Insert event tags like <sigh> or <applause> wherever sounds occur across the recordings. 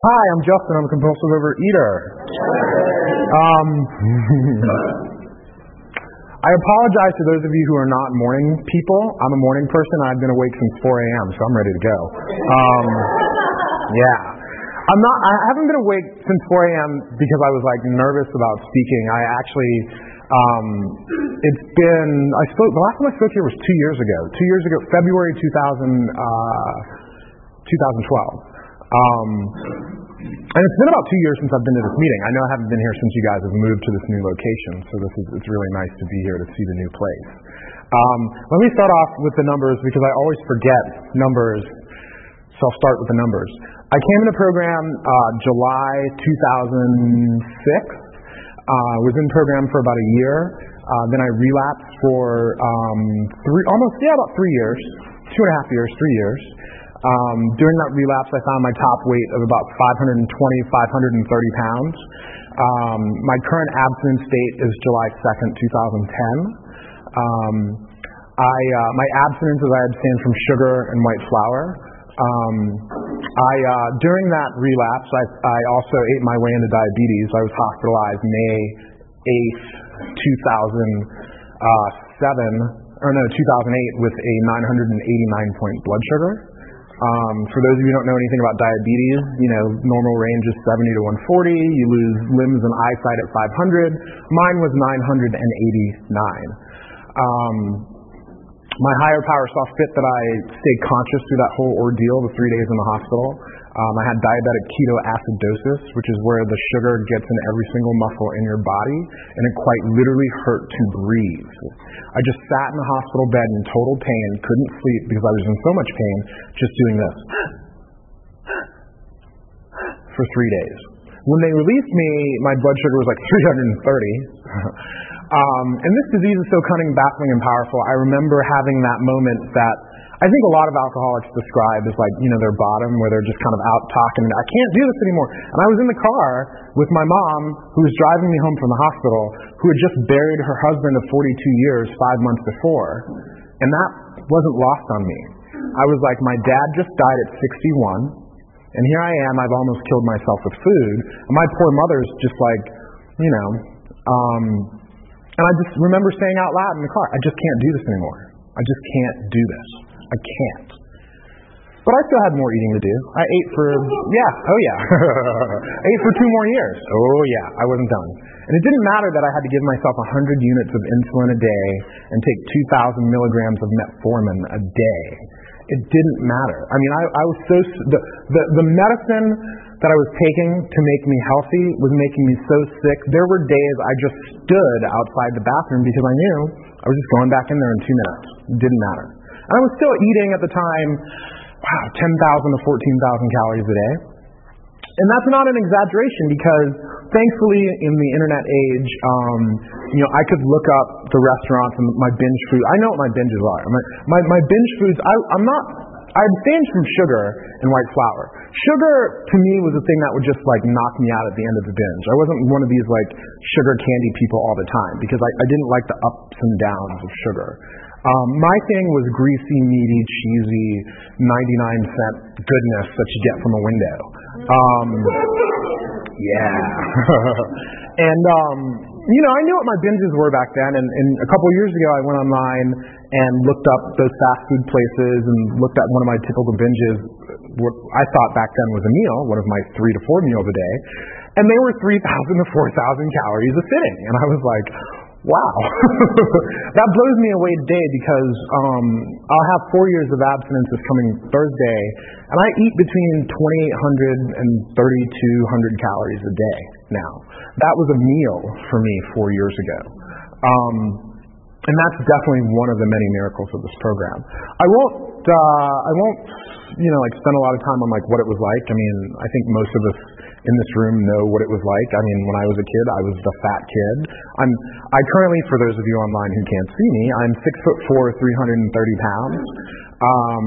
Hi, I'm Justin. I'm a compulsive overeater. Um, <laughs> I apologize to those of you who are not morning people. I'm a morning person. I've been awake since 4 a.m., so I'm ready to go. Um, yeah. I'm not, I haven't been awake since 4 a.m. because I was like nervous about speaking. I actually, um, it's been, I spoke, the last time I spoke here was two years ago. Two years ago, February 2000, uh, 2012. Um, and it's been about two years since I've been to this meeting. I know I haven't been here since you guys have moved to this new location, so this is it's really nice to be here to see the new place. Um, let me start off with the numbers because I always forget numbers, so I'll start with the numbers. I came in the program uh, July 2006. Uh, was in program for about a year. Uh, then I relapsed for um, three, almost yeah, about three years, two and a half years, three years. Um, during that relapse, I found my top weight of about 520, 530 pounds. Um, my current abstinence date is July 2nd, 2010. Um, I, uh, my abstinence is I abstain from sugar and white flour. Um, I, uh, during that relapse, I, I also ate my way into diabetes. I was hospitalized May 8th, 2007, or no, 2008 with a 989 point blood sugar. Um, for those of you who don't know anything about diabetes, you know, normal range is 70 to 140. You lose limbs and eyesight at 500. Mine was 989. Um, my higher power saw fit that I stay conscious through that whole ordeal, the three days in the hospital. Um, I had diabetic ketoacidosis, which is where the sugar gets in every single muscle in your body, and it quite literally hurt to breathe. I just sat in the hospital bed in total pain, couldn't sleep because I was in so much pain, just doing this for three days. When they released me, my blood sugar was like <laughs> 330. Um, and this disease is so cunning, baffling, and powerful. I remember having that moment that I think a lot of alcoholics describe as like, you know, their bottom where they're just kind of out talking, I can't do this anymore. And I was in the car with my mom who was driving me home from the hospital who had just buried her husband of 42 years five months before. And that wasn't lost on me. I was like, my dad just died at 61. And here I am, I've almost killed myself with food. And my poor mother's just like, you know, um, and I just remember saying out loud in the car, I just can't do this anymore. I just can't do this. I can't. But I still had more eating to do. I ate for, yeah, oh yeah. <laughs> I ate for two more years. Oh yeah, I wasn't done. And it didn't matter that I had to give myself 100 units of insulin a day and take 2,000 milligrams of metformin a day. It didn't matter. I mean, I, I was so, the, the, the medicine that I was taking to make me healthy was making me so sick. There were days I just stood outside the bathroom because I knew I was just going back in there in two minutes. It didn't matter. And I was still eating at the time, wow, 10,000 to 14,000 calories a day. And that's not an exaggeration because thankfully in the internet age, um, you know, I could look up the restaurants and my binge food. I know what my binges are. My, my, my binge foods, I, I'm not I abstained from sugar and white flour. Sugar to me was a thing that would just like knock me out at the end of the binge. I wasn't one of these like sugar candy people all the time because I, I didn't like the ups and downs of sugar. Um, my thing was greasy, meaty, cheesy, 99 cent goodness that you get from a window. Um, yeah. <laughs> and um, you know, I knew what my binges were back then, and, and a couple of years ago, I went online and looked up those fast food places and looked at one of my typical binges. What I thought back then was a meal, one of my three to four meals a day, and they were 3,000 to 4,000 calories a sitting, and I was like, wow, <laughs> that blows me away today because um, I'll have four years of abstinence this coming Thursday, and I eat between 2,800 and 3,200 calories a day now. That was a meal for me four years ago. Um, and that's definitely one of the many miracles of this program. I won't, uh, I won't, you know, like spend a lot of time on like what it was like. I mean, I think most of us in this room know what it was like. I mean, when I was a kid, I was the fat kid. I'm, I currently, for those of you online who can't see me, I'm six foot four, 330 pounds. Um,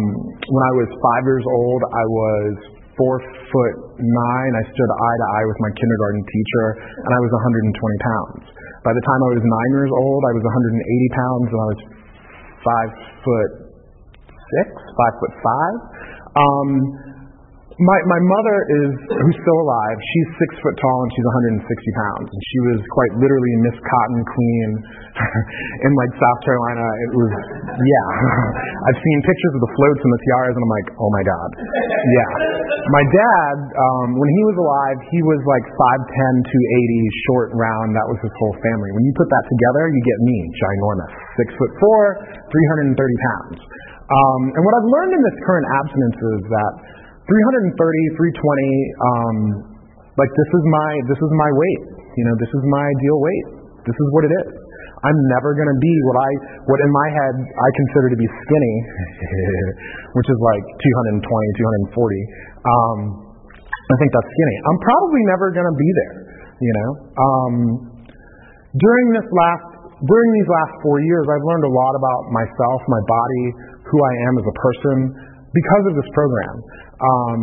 when I was five years old, I was four foot nine. I stood eye to eye with my kindergarten teacher, and I was 120 pounds. By the time I was nine years old, I was 180 pounds, and I was five foot six, five foot five. Um, my my mother is who's still alive. She's six foot tall and she's 160 pounds, and she was quite literally Miss Cotton Queen <laughs> in like South Carolina. It was yeah. <laughs> I've seen pictures of the floats and the tiaras, and I'm like, oh my god, yeah. My dad, um, when he was alive, he was like 5'10", 280, short, round. That was his whole family. When you put that together, you get me, ginormous, six foot four, 330 pounds. Um, and what I've learned in this current abstinence is that 330, 320, um, like this is my this is my weight. You know, this is my ideal weight. This is what it is. I'm never going to be what I what in my head I consider to be skinny, <laughs> which is like 220, 240. Um, I think that's skinny. I'm probably never going to be there. You know, um, during this last during these last four years, I've learned a lot about myself, my body, who I am as a person because of this program. Um,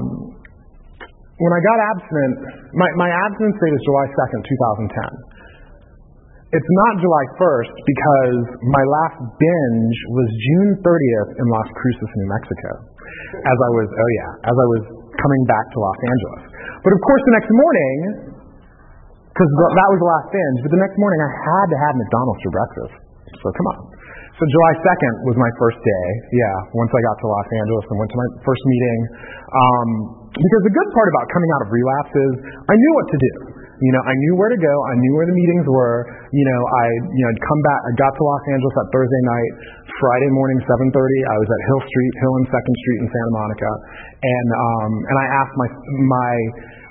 when I got abstinent, my, my abstinence date is July 2nd, 2010. It's not July 1st because my last binge was June 30th in Las Cruces, New Mexico. As I was, oh yeah, as I was coming back to Los Angeles. But of course, the next morning, because that was the last binge, but the next morning I had to have McDonald's for breakfast. So come on. So July 2nd was my first day. Yeah, once I got to Los Angeles and went to my first meeting. Um, because the good part about coming out of relapse is I knew what to do. You know, I knew where to go. I knew where the meetings were. You know, I you know I'd come back. I got to Los Angeles that Thursday night. Friday morning, 7:30, I was at Hill Street, Hill and Second Street in Santa Monica, and um, and I asked my my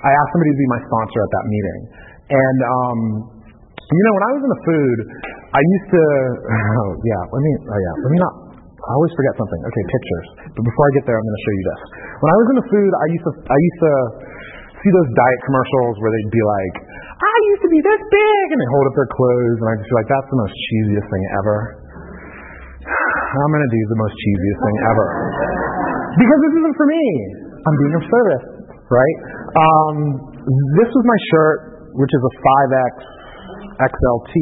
I asked somebody to be my sponsor at that meeting. And um, you know, when I was in the food, I used to, <laughs> oh, yeah, let me, oh yeah, let me not, I always forget something. Okay, pictures. But before I get there, I'm going to show you this. When I was in the food, I used to, I used to see those diet commercials where they'd be like, I used to be this big, and they hold up their clothes, and I just feel like that's the most cheesiest thing ever. <sighs> I'm going to do the most cheesiest thing ever. Because this isn't for me. I'm being of service, right? Um, this was my shirt, which is a 5X XLT,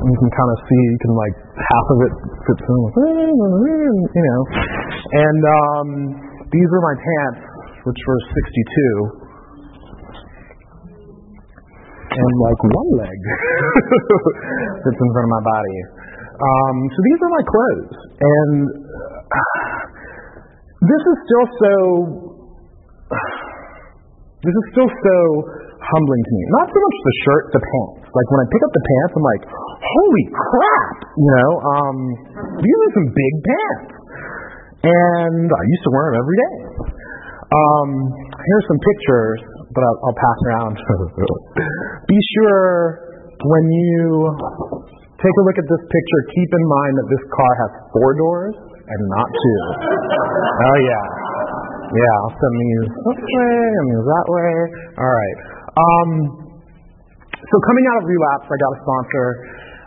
you can kind of see, you can like half of it fits in, you know. And um, these are my pants, which were 62, and like one leg <laughs> fits in front of my body. Um, so these are my clothes, and uh, <sighs> this is still so. This is still so humbling to me. Not so much the shirt, the pants. Like when I pick up the pants, I'm like, holy crap! You know, um, these are some big pants. And I used to wear them every day. Um, here's some pictures, but I'll, I'll pass around. <laughs> Be sure when you take a look at this picture, keep in mind that this car has four doors and not two. oh yeah. Yeah, I'll send these this way and these that way. All right. Um, so coming out of relapse, I got a sponsor,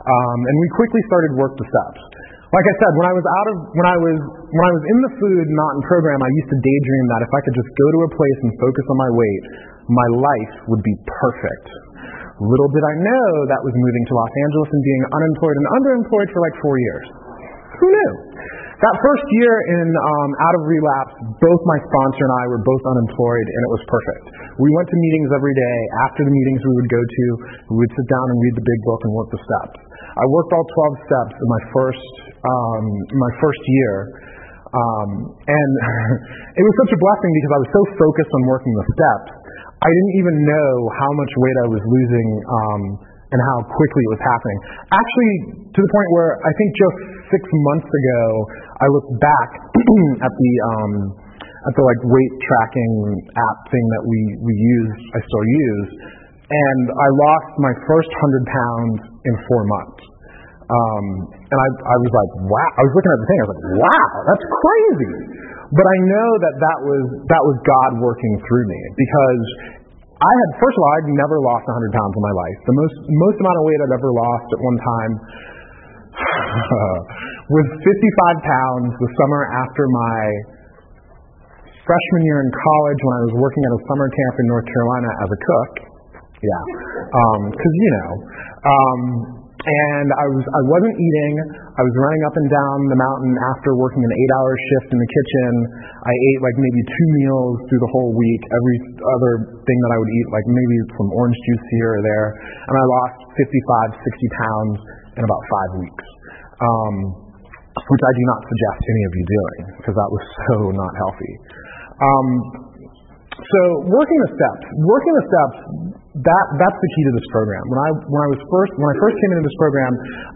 um, and we quickly started work the steps. Like I said, when I was out of when I was when I was in the food, not in program, I used to daydream that if I could just go to a place and focus on my weight, my life would be perfect. Little did I know that was moving to Los Angeles and being unemployed and underemployed for like four years. Who knew? That first year in um, out of relapse, both my sponsor and I were both unemployed, and it was perfect. We went to meetings every day. After the meetings we would go to, we would sit down and read the big book and work the steps. I worked all 12 steps in my first um, my first year, um, and <laughs> it was such a blessing because I was so focused on working the steps. I didn't even know how much weight I was losing um, and how quickly it was happening. Actually, to the point where I think just six months ago, I looked back <clears throat> at the um, at the like weight tracking app thing that we we use, I still use, and I lost my first hundred pounds in four months. Um, and I, I was like, wow. I was looking at the thing. I was like, wow, that's crazy. But I know that that was that was God working through me because I had first of all I'd never lost 100 pounds in my life. The most most amount of weight I'd ever lost at one time <sighs> was 55 pounds the summer after my freshman year in college when I was working at a summer camp in North Carolina as a cook. Yeah, because um, you know. Um, and I was I wasn't eating. I was running up and down the mountain after working an eight-hour shift in the kitchen. I ate like maybe two meals through the whole week. Every other thing that I would eat, like maybe some orange juice here or there, and I lost 55, 60 pounds in about five weeks. Um, which I do not suggest any of you doing because that was <laughs> so not healthy. Um, so working the steps, working the steps that that's the key to this program. When I when I was first when I first came into this program,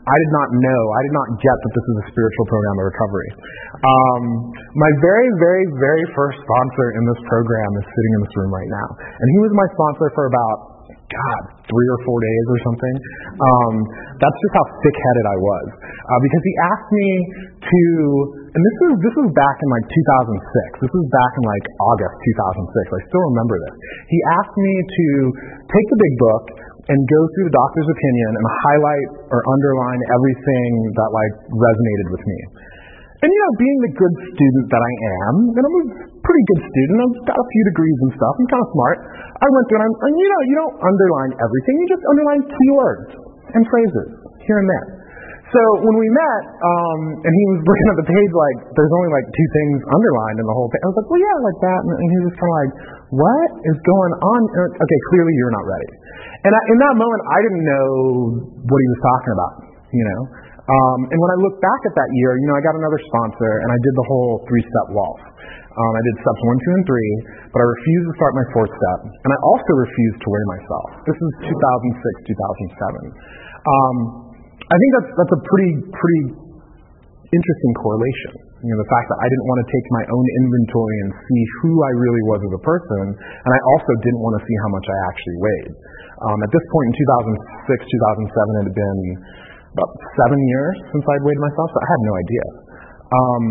I did not know, I did not get that this is a spiritual program of recovery. Um, my very very very first sponsor in this program is sitting in this room right now, and he was my sponsor for about God, three or four days or something. Um, that's just how thick-headed I was, uh, because he asked me to, and this was this was back in like 2006. This was back in like August 2006. I still remember this. He asked me to take the big book and go through the doctor's opinion and highlight or underline everything that like resonated with me. And you know, being the good student that I am, and I'm a pretty good student, I've got a few degrees and stuff, I'm kind of smart. I went through and, I'm, and you know, you don't underline everything, you just underline keywords and phrases here and there. So when we met, um, and he was <laughs> looking at the page like, there's only like two things underlined in the whole thing. I was like, well, yeah, like that. And, and he was kind of like, what is going on? Okay, clearly you're not ready. And I, in that moment, I didn't know what he was talking about, you know. Um, and when I look back at that year, you know, I got another sponsor and I did the whole three-step waltz. Um, I did steps one, two, and three, but I refused to start my fourth step, and I also refused to weigh myself. This is 2006, 2007. Um, I think that's that's a pretty pretty interesting correlation. You know, the fact that I didn't want to take my own inventory and see who I really was as a person, and I also didn't want to see how much I actually weighed. Um, at this point in 2006, 2007, it had been about seven years since I'd weighed myself, so I had no idea. Um,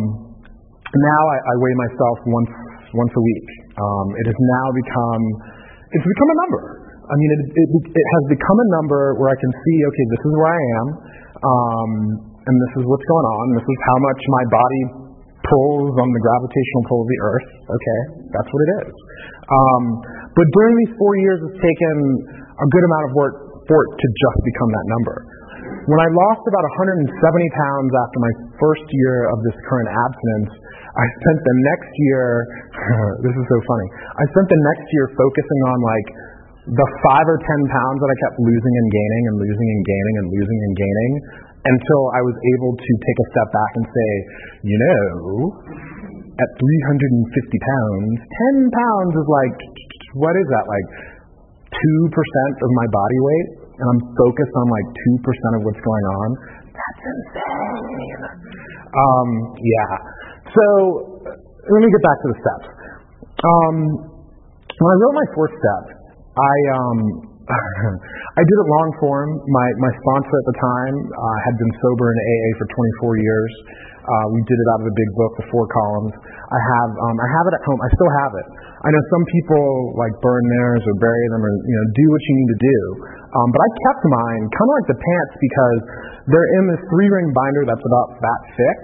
now I, I weigh myself once once a week. Um, it has now become it's become a number. I mean, it, it, it has become a number where I can see, okay, this is where I am, um, and this is what's going on. This is how much my body pulls on the gravitational pull of the Earth. Okay, that's what it is. Um, but during these four years, it's taken a good amount of work for it to just become that number. When I lost about 170 pounds after my first year of this current abstinence, I spent the next year, <laughs> this is so funny, I spent the next year focusing on like the five or ten pounds that I kept losing and gaining and losing and gaining and losing and gaining until I was able to take a step back and say, you know, at 350 pounds, 10 pounds is like, what is that, like 2% of my body weight? And I'm focused on like 2% of what's going on. That's insane. Um, yeah. So let me get back to the steps. Um, when I wrote my fourth step, I um, <laughs> I did it long form. My my sponsor at the time uh, had been sober in AA for 24 years. Uh, we did it out of the big book, the four columns. I have um, I have it at home. I still have it. I know some people like burn theirs or bury them or you know do what you need to do. Um, but I kept mine kind of like the pants because they're in this three ring binder that's about that thick.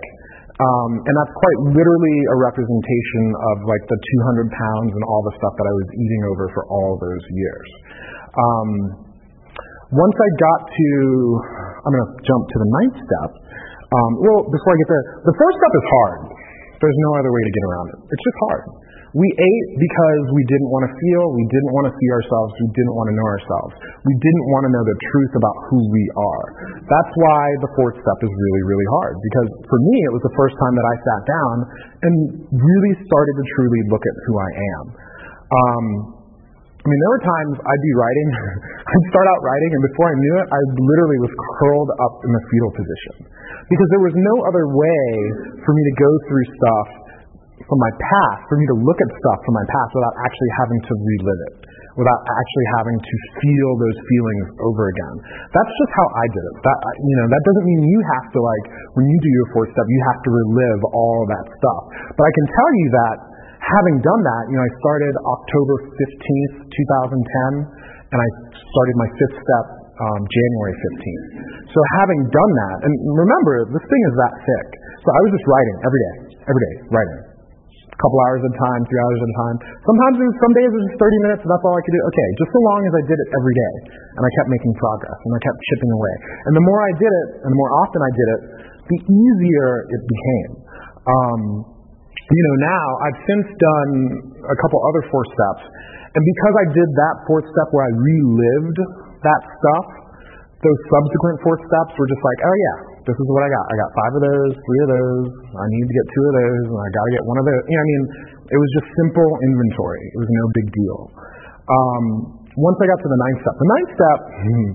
Um, and that's quite literally a representation of like the 200 pounds and all the stuff that I was eating over for all those years. Um, once I got to, I'm going to jump to the ninth step. Um, well, before I get there, the first step is hard. There's no other way to get around it. It's just hard. We ate because we didn't want to feel, we didn't want to see ourselves, we didn't want to know ourselves. We didn't want to know the truth about who we are. That's why the fourth step is really, really hard. Because for me, it was the first time that I sat down and really started to truly look at who I am. Um, I mean, there were times I'd be writing, <laughs> I'd start out writing, and before I knew it, I literally was curled up in the fetal position. Because there was no other way for me to go through stuff from my past, for me to look at stuff from my past without actually having to relive it, without actually having to feel those feelings over again. That's just how I did it. That you know, that doesn't mean you have to like when you do your fourth step, you have to relive all that stuff. But I can tell you that having done that, you know, I started October 15th, 2010, and I started my fifth step um, January 15th. So having done that, and remember, this thing is that thick. So I was just writing every day, every day, writing couple hours at a time, three hours at a time. Sometimes it was, some days it was just 30 minutes, and that's all I could do. Okay, just so long as I did it every day, and I kept making progress, and I kept chipping away. And the more I did it, and the more often I did it, the easier it became. Um, you know, now I've since done a couple other four steps, and because I did that fourth step where I relived that stuff, those subsequent fourth steps were just like, oh yeah, this is what I got. I got five of those, three of those. I need to get two of those, and I got to get one of those. You know, I mean, it was just simple inventory. It was no big deal. Um, once I got to the ninth step, the ninth step, hmm,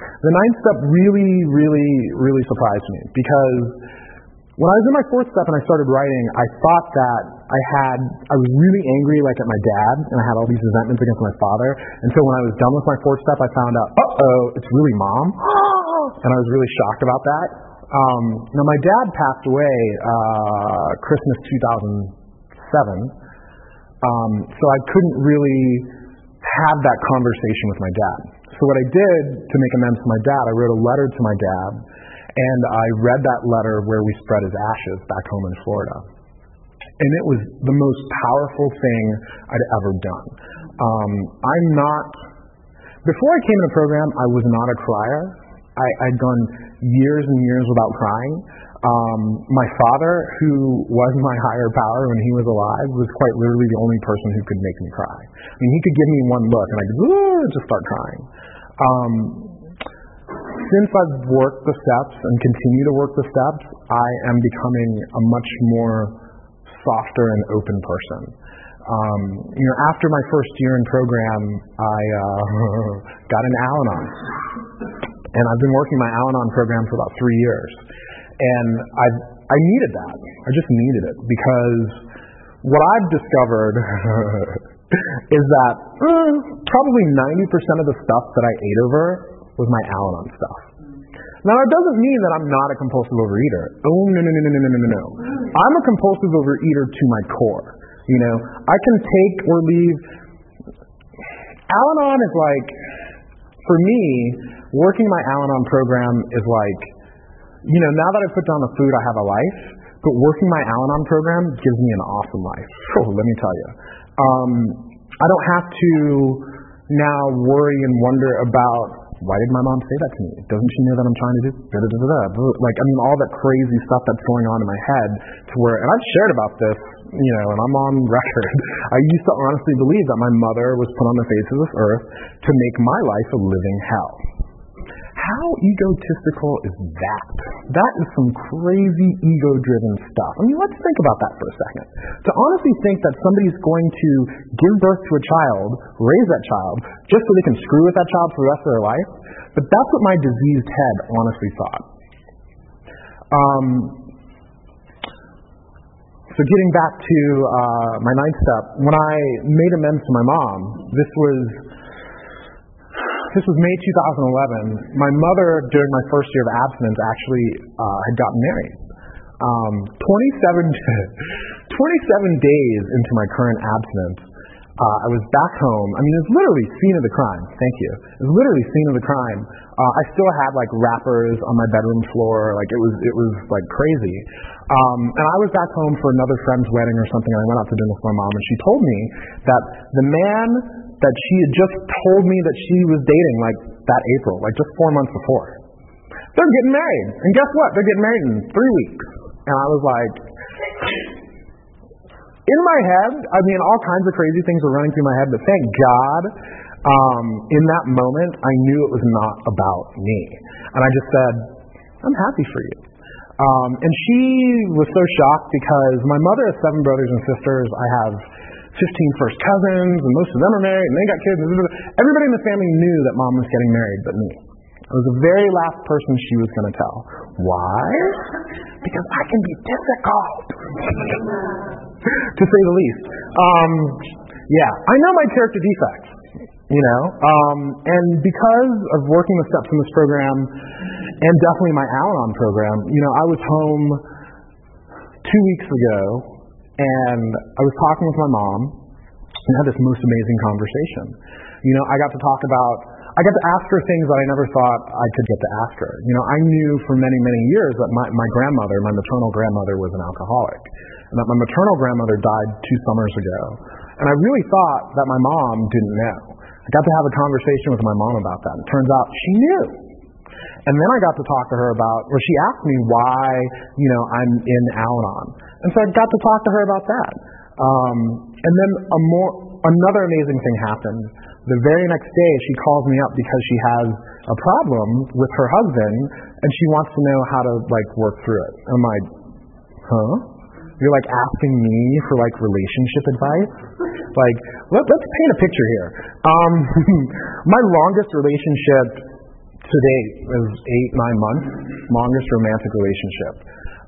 the ninth step really, really, really surprised me because when I was in my fourth step and I started writing, I thought that I had, I was really angry like at my dad, and I had all these resentments against my father. And so when I was done with my fourth step, I found out, uh oh, it's really mom. <gasps> and I was really shocked about that. Um, now my dad passed away uh, Christmas 2007, um, so I couldn't really have that conversation with my dad. So what I did to make amends to my dad, I wrote a letter to my dad and I read that letter where we spread his ashes back home in Florida. And it was the most powerful thing I'd ever done. Um, I'm not, before I came in the program, I was not a crier. I, I'd gone years and years without crying. Um, my father, who was my <laughs> higher power when he was alive, was quite literally the only person who could make me cry. I mean, he could give me one look and I could just start crying. Um, since I've worked the steps and continue to work the steps, I am becoming a much more softer and open person. Um, you know, after my first year in program, I uh, <laughs> got an Al-Anon, and I've been working my Al-Anon program for about three years, and I I needed that. I just needed it because what I've discovered <laughs> is that mm, probably 90% of the stuff that I ate over with my Al-Anon stuff. Now, that doesn't mean that I'm not a compulsive overeater. Oh, no, no, no, no, no, no, no, no. I'm a compulsive overeater to my core. You know, I can take or leave. Al-Anon is like, for me, working my Al-Anon program is like, you know, now that I've put down the food, I have a life, but working my Al-Anon program gives me an awesome life. Oh, let me tell you. Um, I don't have to now worry and wonder about why did my mom say that to me? Doesn't she know that I'm trying to do da da da da da? Like, I mean, all that crazy stuff that's going on in my head to where, and I've shared about this, you know, and I'm on <laughs> record. I used to honestly believe that my mother was put on the face of this earth to make my life a living hell. How egotistical is that? That is some crazy ego driven stuff. I mean, let's think about that for a second. To honestly think that somebody's going to give birth to a child, raise that child, just so they can screw with that child for the rest of their life, but that's what my diseased head honestly thought. Um, so getting back to uh, my ninth step, when I made amends to my mom, this was this was May 2011. My mother, during my first year of abstinence, actually uh, had gotten married. Um, 27, <laughs> 27 days into my current abstinence, uh, I was back home. I mean, it was literally scene of the crime. Thank you. It was literally scene of the crime. Uh, I still had like wrappers on my bedroom floor. Like it was, it was like crazy. Um, and I was back home for another friend's wedding or something. And I went out to dinner with my mom, and she told me that the man that she had just told me that she was dating like that April, like just four months before. They're getting married. And guess what? They're getting married in three weeks. And I was like, in my head, I mean, all kinds of crazy things were running through my head, but thank God, um, in that moment, I knew it was not about me. And I just said, I'm happy for you. Um, and she was so shocked because my mother has seven brothers and sisters. I have 15 first cousins, and most of them are married, and they got kids. Everybody in the family knew that mom was getting married but me. I was the very last person she was going to tell. Why? Because I can be difficult, <laughs> to say the least. Um, yeah, I know my character defects, you know, um, and because of working the steps in this program, and definitely my Al-Anon program, you know, I was home two weeks ago and I was talking with my mom and had this most amazing conversation. You know, I got to talk about, I got to ask her things that I never thought I could get to ask her. You know, I knew for many, many years that my, my grandmother, my maternal grandmother, was an alcoholic. and that my maternal grandmother died two summers ago. And I really thought that my mom didn't know. I got to have a conversation with my mom about that, and it turns out she knew. And then I got to talk to her about, or she asked me why, you know, I'm in Al-Anon. And so I got to talk to her about that. Um, and then a more, another amazing thing happened. The very next day, she calls me up because she has a problem with her husband, and she wants to know how to like work through it. I'm like, huh? You're like asking me for like relationship advice? Like, let, us paint a picture here. Um, <laughs> my longest relationship to date is eight, nine months, longest romantic relationship.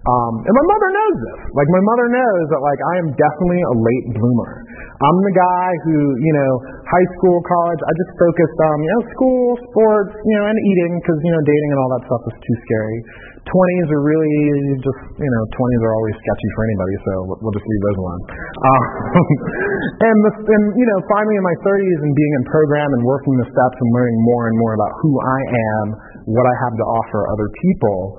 Um, and my mother knows this. Like my mother knows that like I am definitely a late bloomer. I'm the guy who, you know, high school, college, I just focused on, you know, school, sports, you know, and eating because, you know, dating and all that stuff is too scary. 20s are really just, you know, 20s are always sketchy for anybody, so we'll just leave those alone. Um, <laughs> and, the, and, you know, finally in my 30s and being in program and working the steps and learning more and more about who I am, what I have to offer other people,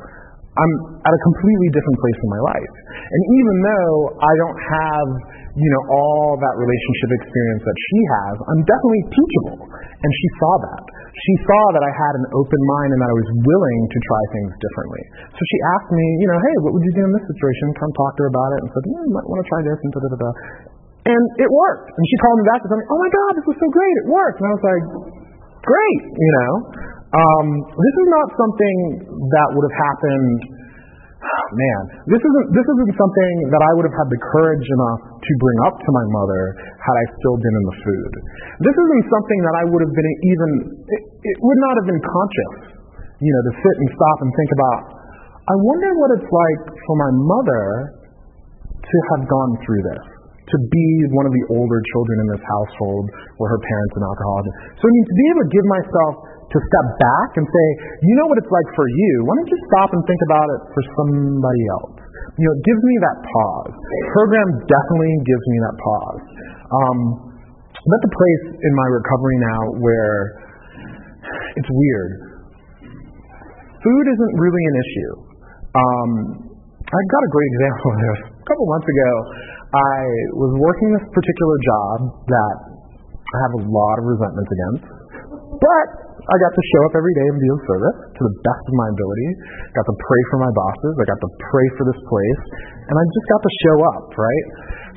I'm at a completely different place in my life. And even though I don't have, you know, all that relationship experience that she has, I'm definitely teachable. And she saw that. She saw that I had an open mind and that I was willing to try things differently. So she asked me, you know, hey, what would you do in this situation? Come talk to her about it and said, yeah, you might want to try this and da da da. And it worked. And she called me back and me, oh my God, this was so great. It worked. And I was like, great, you know. Um, this is not something that would have happened. <sighs> Man, this isn't this isn't something that I would have had the courage enough to bring up to my mother had I still been in the food. This isn't something that I would have been even. It, it would not have been conscious, you know, to sit and stop and think about. I wonder what it's like for my mother to have gone through this to be one of the older children in this household where her parents are alcoholics. So I mean, to be able to give myself to step back and say, you know what it's like for you. Why don't you stop and think about it for somebody else? You know, it gives me that pause. Program definitely gives me that pause. Um, I'm at the place in my recovery now where it's weird. Food isn't really an issue. Um, I got a great example <laughs> of this. A couple months ago, I was working this particular job that I have a lot of resentments against, but I got to show up every day and be of service to the best of my ability. Got to pray for my bosses. I got to pray for this place, and I just got to show up, right?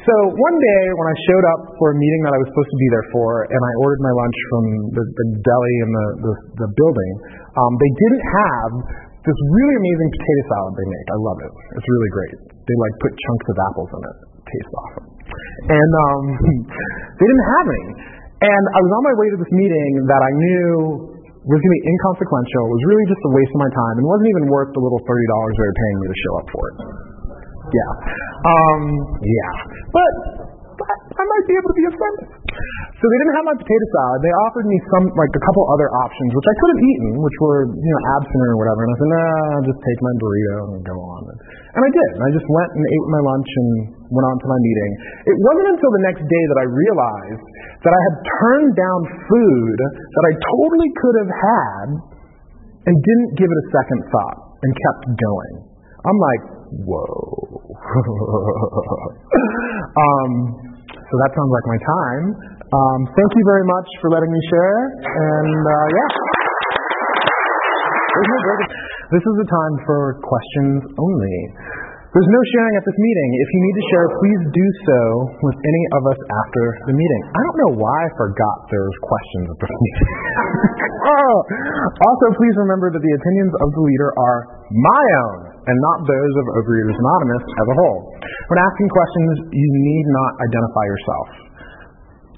So one day when I showed up for a meeting that I was supposed to be there for, and I ordered my lunch from the, the deli in the, the, the building, um, they didn't have this really amazing potato salad they make. I love it. It's really great. They like put chunks of apples in it. it tastes awesome. And um, <laughs> they didn't have any. And I was on my way to this meeting that I knew was going to be inconsequential, was really just a waste of my time, and wasn't even worth the little $30 they were paying me to show up for it. Yeah. Um, yeah. But I might be able to be offended. So they didn't have my potato salad. They offered me some, like a couple other options, which I could have eaten, which were, you know, abstinent or whatever. And I said, nah, I'll just take my burrito and go on. And I did. And I just went and ate my lunch and went on to my meeting. It wasn't until the next day that I realized that I had turned down food that I totally could have had and didn't give it a second thought and kept going. I'm like, whoa. <laughs> um, so that sounds like my time. Um, thank you very much for letting me share. And uh, yeah. This is the time for questions only. There's no sharing at this meeting. If you need to share, please do so with any of us after the meeting. I don't know why I forgot there was questions at this meeting. <laughs> oh. Also, please remember that the opinions of the leader are my own and not those of Overeaters Anonymous as a whole. When asking questions, you need not identify yourself.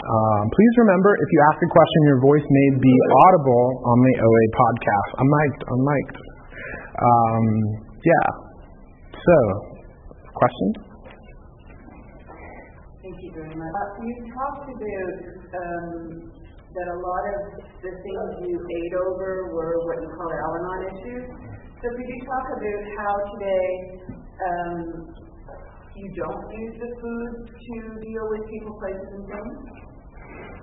Um, please remember, if you ask a question, your voice may be audible on the OA podcast. I'm mic'd. I'm mic'd. Um, yeah. So, questions? Thank you very much. Uh, you talked about um, that a lot of the things you ate over were what you call Al-Anon issues. So could you talk about how today um, you don't use the food to deal with people, places, and things?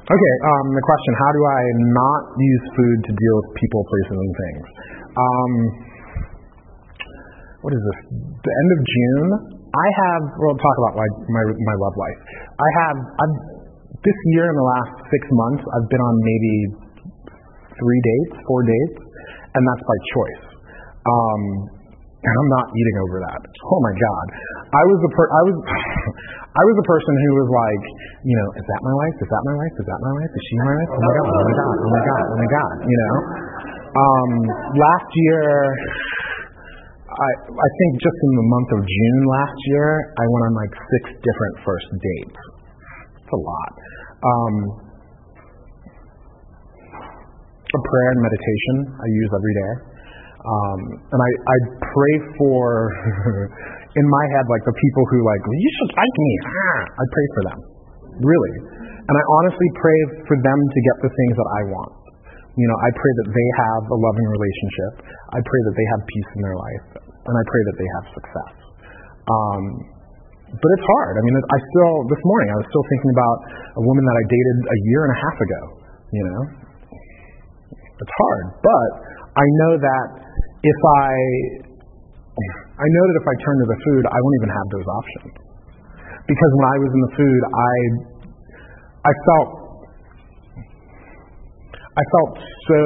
Okay, um, the question, how do I not use food to deal with people, places, and things? Um, what is this? The end of June, I have. Well, talk about my my, my love life. I have. I've this year in the last six months, I've been on maybe three dates, four dates, and that's by choice. Um, and I'm not eating over that. Oh my God, I was the per- I was <sighs> I was the person who was like, you know, is that my wife? Is that my wife? Is that my wife? Is she my wife? Oh my God! Oh my God! Oh my God! Oh my God! You know. Um, last year, I I think just in the month of June last year, I went on like six different first dates. It's a lot. Um, a prayer and meditation I use every day. Um, and I, I pray for, <laughs> in my head, like the people who like, well, you should like me. Ah, I pray for them, really. And I honestly pray for them to get the things that I want. You know, I pray that they have a loving relationship. I pray that they have peace in their life. And I pray that they have success. Um, but it's hard. I mean, I still, this morning, I was still thinking about a woman that I dated a year and a half ago. You know, it's hard. But I know that if I, I know that if I turn to the food, I won't even have those options. Because when I was in the food, I, I felt, I felt so,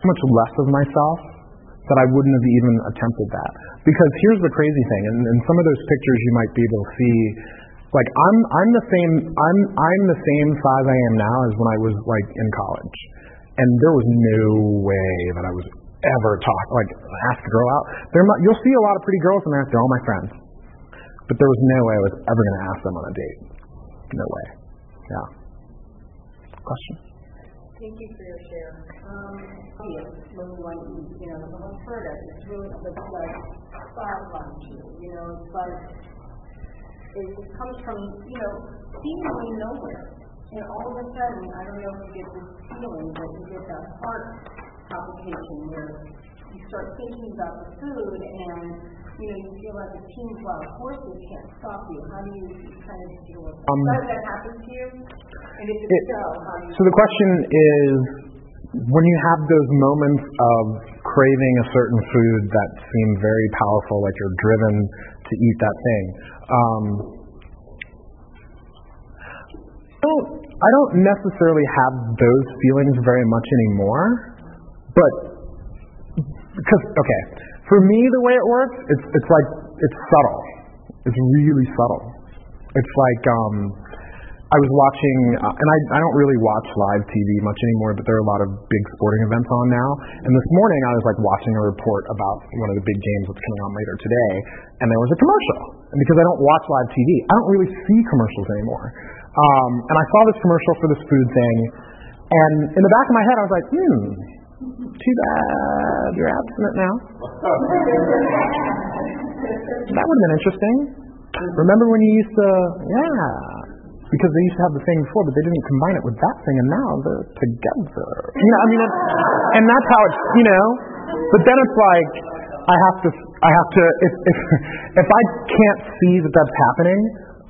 much less of myself that I wouldn't have even attempted that. Because here's the crazy thing, and in some of those pictures you might be able to see, like I'm I'm the same I'm I'm the same size I am now as when I was like in college, and there was no way that I was ever talk like ask a girl out. There might, you'll see a lot of pretty girls in there. They're all my friends, but there was no way I was ever going to ask them on a date. No way. Yeah. Question. Thank you for your share. Um, we want to you know, the whole Alberta, it's really it's like spot lunch. You know, it's like it, it comes from you know seemingly nowhere, and all of a sudden, I don't know if you get this feeling, but you get that heart palpitation where you start thinking about the food and you know, you feel like a team of horses can't stop you. How do you kind of deal with that? Um, Does that happen to you? And if it, so, how do you So the question is, when you have those moments of craving a certain food that seem very powerful, like you're driven to eat that thing, um, I don't, I don't necessarily have those feelings very much anymore, but because okay, for me the way it works, it's it's like it's subtle. It's really subtle. It's like um, I was watching, uh, and I, I don't really watch live TV much anymore, but there are a lot of big sporting events on now. And this morning I was like watching a report about one of the big games that's coming on later today, and there was a commercial. And because I don't watch live TV, I don't really see commercials anymore. Um, and I saw this commercial for this food thing, and in the back of my head I was like, hmm, too bad you're abstinent now. that would have been interesting. Remember when you used to, yeah, because they used to have the thing before, but they didn't combine it with that thing, and now they're together. You know, I mean, and that's how it's, you know. But then it's like I have to, I have to, if if <laughs> if I can't see that that's happening,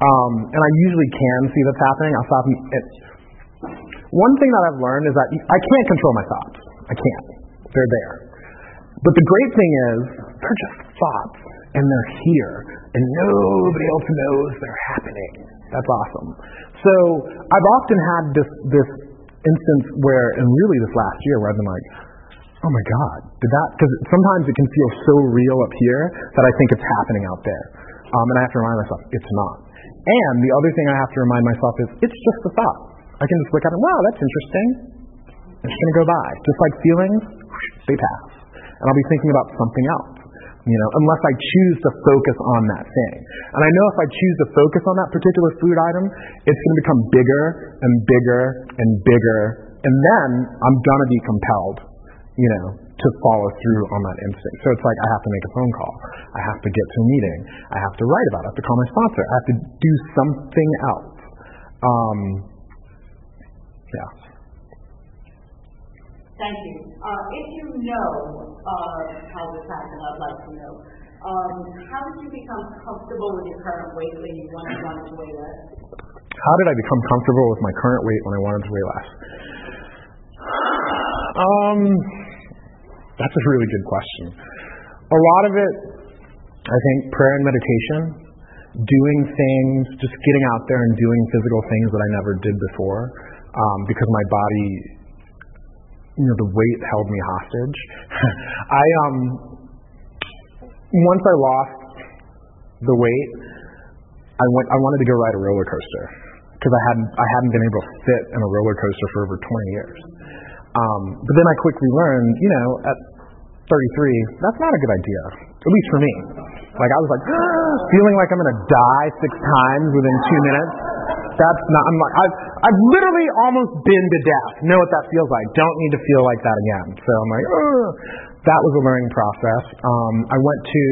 um, and I usually can see that's happening, I'll stop. It, one thing that I've learned is that I can't control my thoughts. I can't. They're there. But the great thing is, they're just thoughts, and they're here, and nobody else knows they're happening. That's awesome. So I've often had this this instance where, and really this last year, where I've been like, oh my God, did that? Because sometimes it can feel so real up here that I think it's happening out there, um, and I have to remind myself it's not. And the other thing I have to remind myself is it's just a thought. I can just look at it. Wow, that's interesting. It's going to go by. Just like feelings, they pass, and I'll be thinking about something else you know, unless I choose to focus on that thing. And I know if I choose to focus on that particular food item, it's going to become bigger and bigger and bigger, and then I'm going to be compelled, you know, to follow through on that instinct. So it's like I have to make a phone call. I have to get to a meeting. I have to write about it. I have to call my sponsor. I have to do something else. Um, yeah. Thank you. Uh, if you know uh, how this happened, I'd like to know. Um, how did you become comfortable with your current weight when you wanted, to weigh less? How did I become comfortable with my current weight when I wanted to weigh less? Um, that's a really good question. a lot of it, I think, prayer and meditation, doing things, just getting out there and doing physical things that I never did before, um, because my body, you know, the weight held me hostage. <laughs> I um, once I lost the weight, I went. I wanted to go ride a roller coaster because I hadn't I hadn't been able to sit in a roller coaster for over 20 years. Um, but then I quickly learned, you know, at 33, that's not a good idea, at least for me. Like I was like <gasps> feeling like I'm gonna die six times within two minutes. That's not. I'm like I've I've literally almost been to death. Know what that feels like. Don't need to feel like that again. So I'm like, Ugh. that was a learning process. Um, I went to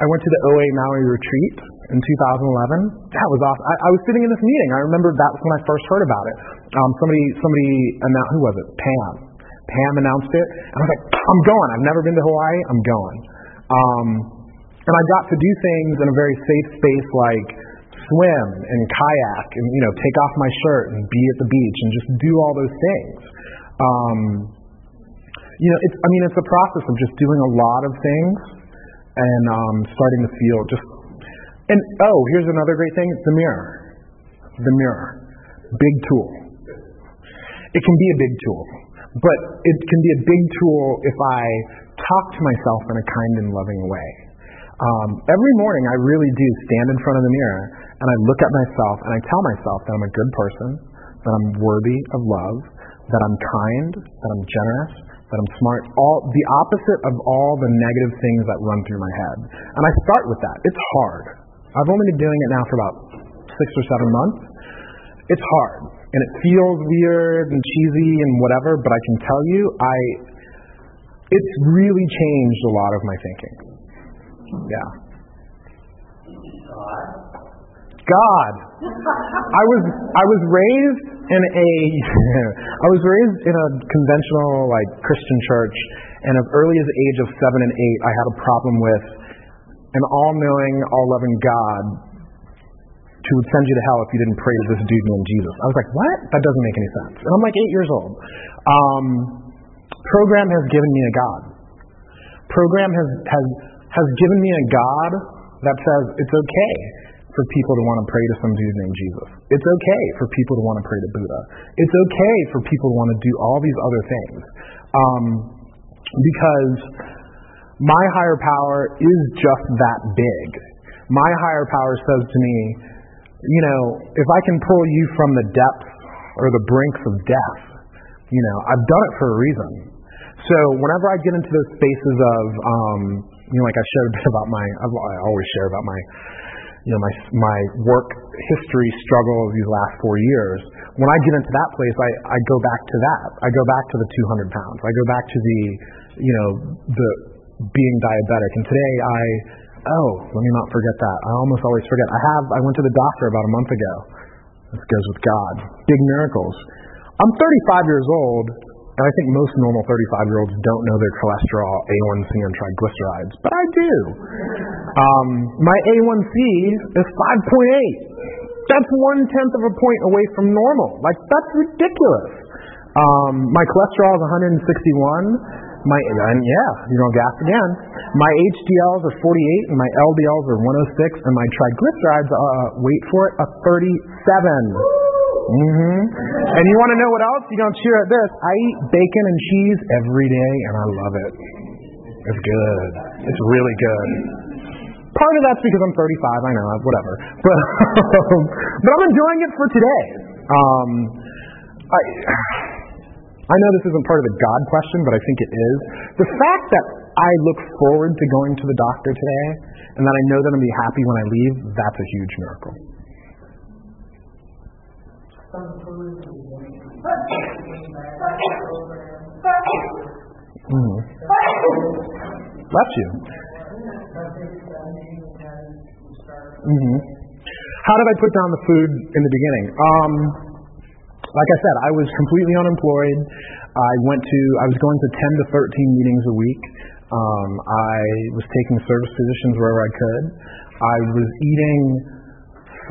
I went to the OA Maui retreat in 2011. That was awesome. I, I was sitting in this meeting. I remember that's when I first heard about it. Um, somebody, somebody announced, who was it? Pam. Pam announced it, and I was like, I'm going. I've never been to Hawaii. I'm going. Um, and I got to do things in a very safe space like swim and kayak and you know take off my shirt and be at the beach and just do all those things. Um, you know, it's I mean it's a process of just doing a lot of things and um, starting to feel just and oh, here's another great thing the mirror. The mirror. Big tool. It can be a big tool, but it can be a big tool if I talk to myself in a kind and loving way. Um, every morning, I really do stand in front of the mirror and I look at myself and I tell myself that I'm a good person, that I'm worthy of love, that I'm kind, that I'm generous, that I'm smart. All the opposite of all the negative things that run through my head. And I start with that. It's hard. I've only been doing it now for about six or seven months. It's hard and it feels weird and cheesy and whatever, but I can tell you, I it's really changed a lot of my thinking. Yeah. God. I was I was raised in a <laughs> I was raised in a conventional like Christian church, and as early as the age of seven and eight, I had a problem with an all-knowing, all-loving God who would send you to hell if you didn't pray to this dude named Jesus. I was like, what? That doesn't make any sense. And I'm like eight years old. Um, program has given me a God. Program has has has given me a God that says it's okay for people to want to pray to some dude named Jesus. It's okay for people to want to pray to Buddha. It's okay for people to want to do all these other things. Um, because my higher power is just that big. My higher power says to me, you know, if I can pull you from the depths or the brinks of death, you know, I've done it for a reason. So whenever I get into those spaces of, um, you know, like I shared a bit about my, I always share about my, you know, my my work history struggle of these last four years. When I get into that place, I, I go back to that. I go back to the 200 pounds. I go back to the, you know, the being diabetic. And today I, oh, let me not forget that. I almost always forget. I have, I went to the doctor about a month ago. This goes with God. Big miracles. I'm 35 years old, and I think most normal 35 year olds don't know their cholesterol, A1C, and triglycerides, but I do. Um, my A1C is 5.8. That's one tenth of a point away from normal. Like, that's ridiculous. Um, my cholesterol is 161. My and yeah, you know, gas again. My HDLs are 48, and my LDLs are 106, and my triglycerides, uh, wait for it, a 37. Mm-hmm. And you want to know what else? You don't cheer at this. I eat bacon and cheese every day, and I love it. It's good. It's really good. Part of that's because I'm 35. I know, whatever. <laughs> But but I'm enjoying it for today. Um, I. I know this isn't part of the God question, but I think it is. The fact that I look forward to going to the doctor today and that I know that I'm going to be happy when I leave, that's a huge miracle. Mm. Bless you. Mm-hmm. How did I put down the food in the beginning? Um, like I said, I was completely unemployed. I went to, I was going to 10 to 13 meetings a week. Um, I was taking service positions wherever I could. I was eating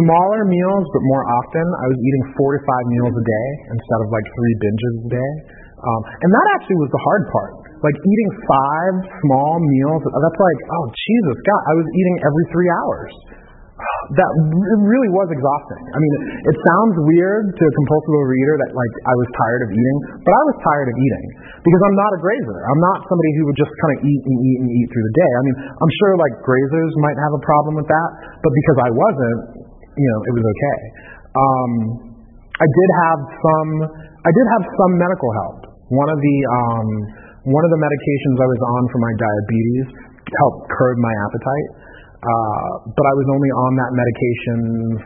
smaller meals, but more often. I was eating four to five meals a day instead of like three binges a day. Um, and that actually was the hard part. like eating five small meals, that's like, oh, Jesus, God, I was eating every three hours that really was exhausting. I mean, it sounds weird to a compulsive reader that like I was tired of eating, but I was tired of eating because I'm not a grazer. I'm not somebody who would just kind of eat and eat and eat through the day. I mean, I'm sure like grazers might have a problem with that, but because I wasn't, you know, it was okay. Um, I did have some. I did have some medical help. One of the um, one of the medications I was on for my diabetes helped curb my appetite. Uh, but I was only on that medication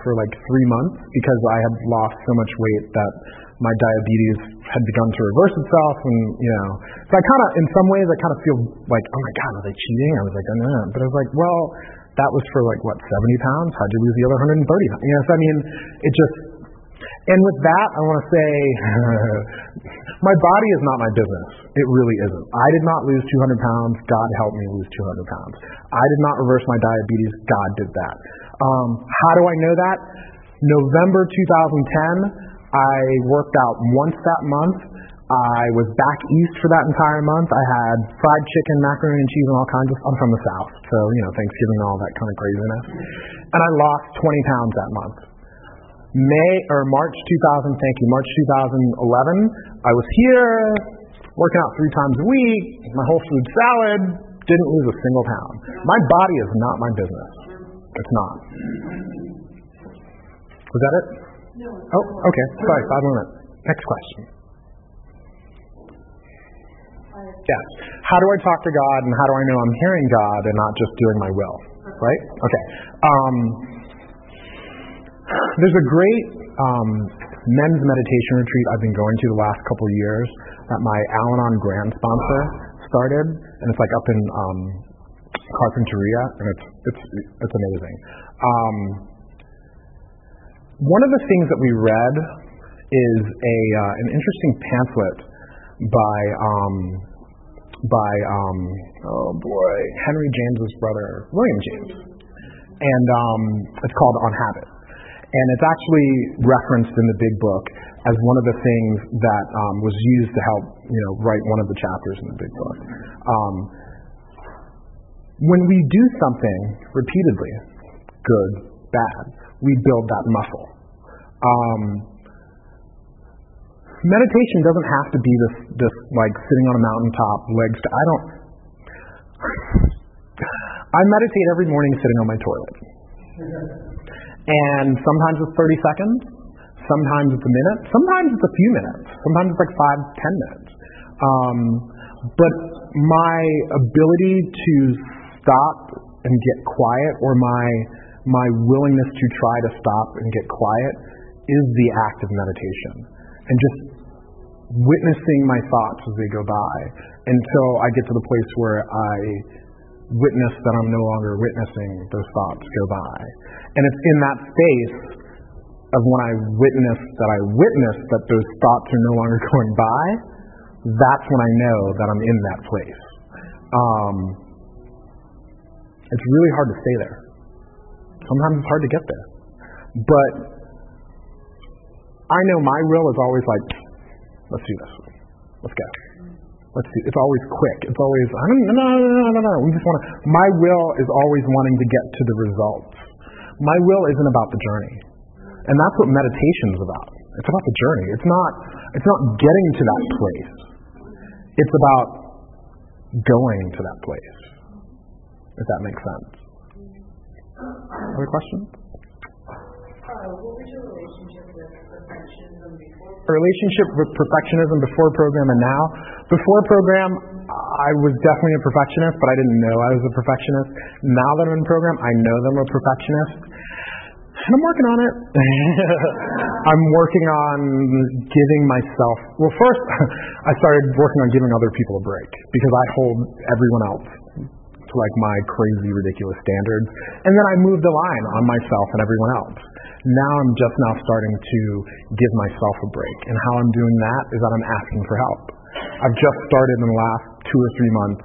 for like three months because I had lost so much weight that my diabetes had begun to reverse itself, and you know, so I kind of, in some ways, I kind of feel like, oh my god, are they cheating? I was like, oh, no, but I was like, well, that was for like what 70 pounds. How'd you lose the other 130 pounds? You know, so I mean, it just and with that, I want to say <laughs> my body is not my business. It really isn't. I did not lose 200 pounds. God helped me lose 200 pounds. I did not reverse my diabetes. God did that. Um, how do I know that? November 2010, I worked out once that month. I was back east for that entire month. I had fried chicken, macaroni and cheese, and all kinds of. I'm from the south, so you know Thanksgiving and all that kind of craziness. And I lost 20 pounds that month. May or March 2000, thank you, March 2011, I was here working out three times a week, my whole food salad, didn't lose a single pound. My body is not my business. It's not. Was that it? No. Oh, okay. Sorry, five more minutes. Next question. Yes. How do I talk to God and how do I know I'm hearing God and not just doing my will? Right? Okay. Um, there's a great um, men's meditation retreat I've been going to the last couple years that my Al Anon Grand sponsor started, and it's like up in um, Carpinteria, and it's it's it's amazing. Um, one of the things that we read is a uh, an interesting pamphlet by um, by um, oh boy Henry James's brother William James, and um, it's called On Habit and it's actually referenced in the big book as one of the things that um, was used to help you know write one of the chapters in the big book. Um, when we do something repeatedly, good, bad, we build that muscle. Um, meditation doesn't have to be this this like sitting on a mountaintop, legs. To, I don't. I meditate every morning sitting on my toilet. <laughs> And sometimes it's 30 seconds, sometimes it's a minute, sometimes it's a few minutes, sometimes it's like five, ten minutes. Um, but my ability to stop and get quiet, or my my willingness to try to stop and get quiet, is the act of meditation, and just witnessing my thoughts as they go by until I get to the place where I witness that I'm no longer witnessing those thoughts go by. And it's in that space of when I witness that I witness that those thoughts are no longer <laughs> going by, that's when I know that I'm in that place. Um, it's really hard to stay there. Sometimes it's hard to get there. But I know my will is always like, let's do this. Let's go. Let's see. It's always quick. It's always no no no no no. We just want to. My will is always wanting to get to the results. My will isn't about the journey, and that's what meditation is about. It's about the journey. It's not. It's not getting to that place. It's about going to that place. If that makes sense. Other questions? Uh, what was your relationship? Relationship with perfectionism before program and now. Before program, I was definitely a perfectionist, but I didn't know I was a perfectionist. Now that I'm in program, I know that I'm a perfectionist. And I'm working on it. <laughs> I'm working on giving myself. Well, first, <laughs> I started working on giving other people a break because I hold everyone else to like my crazy, ridiculous standards. And then I moved the line on myself and everyone else. Now I'm just now starting to give myself a break. And how I'm doing that is that I'm asking for help. I've just started in the last two or three months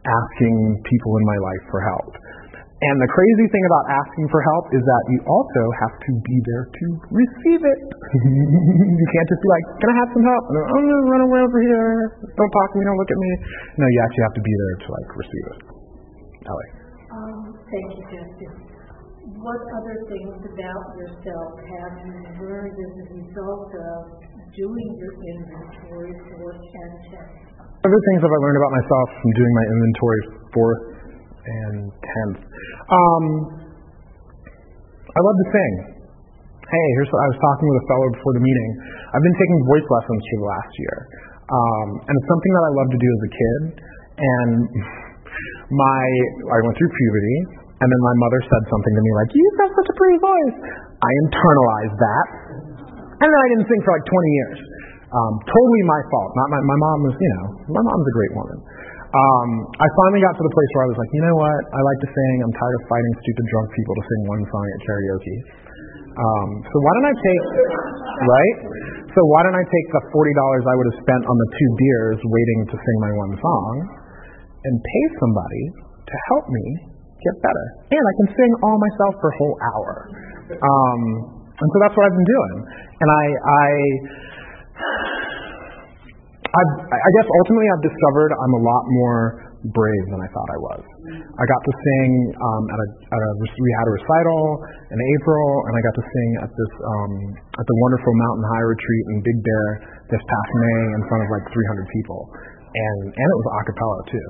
asking people in my life for help. And the crazy thing about asking for help is that you also have to be there to receive it. <laughs> you can't just be like, "Can I have some help?" And "Oh, no, run away over here! Don't talk to me! Don't look at me!" No, you actually have to be there to like receive it. Ellie. Um, thank you, Jesse. What other things about yourself have you learned as a result of doing your inventory, fourth and tenth? Other things have I learned about myself from doing my inventory fourth and tenth. Um, I love to sing. Hey, here's what I was talking with a fellow before the meeting. I've been taking voice lessons for the last year, um, and it's something that I loved to do as a kid. And <laughs> my I went through puberty, and then my mother said something to me like, "You've got such a pretty voice." I internalized that, and then I didn't sing for like 20 years. Um, totally my fault. Not my my mom was, you know, my mom's a great woman. Um, I finally got to the place where I was like, you know what? I like to sing. I'm tired of fighting stupid drunk people to sing one song at karaoke. Um, so why don't I take right? So why don't I take the forty dollars I would have spent on the two beers waiting to sing my one song, and pay somebody to help me get better, and I can sing all myself for a whole hour. Um, and so that's what I've been doing. And I, I I've, I guess ultimately I've discovered I'm a lot more brave than I thought I was. I got to sing um, at a, at a we had a recital in April, and I got to sing at this um, at the wonderful Mountain High retreat in Big Bear this past May in front of like 300 people, and and it was a cappella too,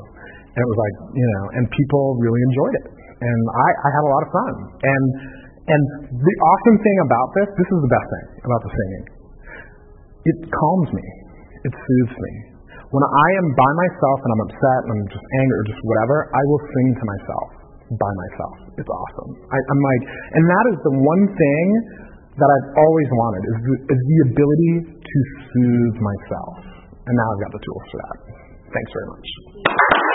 and it was like you know, and people really enjoyed it, and I, I had a lot of fun, and and the awesome thing about this, this is the best thing about the singing, it calms me it soothes me. When I am by myself and I'm upset and I'm just angry or just whatever, I will sing to myself by myself. It's awesome. I, I'm like, and that is the one thing that I've always wanted is the, is the ability to soothe myself. And now I've got the tools for that. Thanks very much.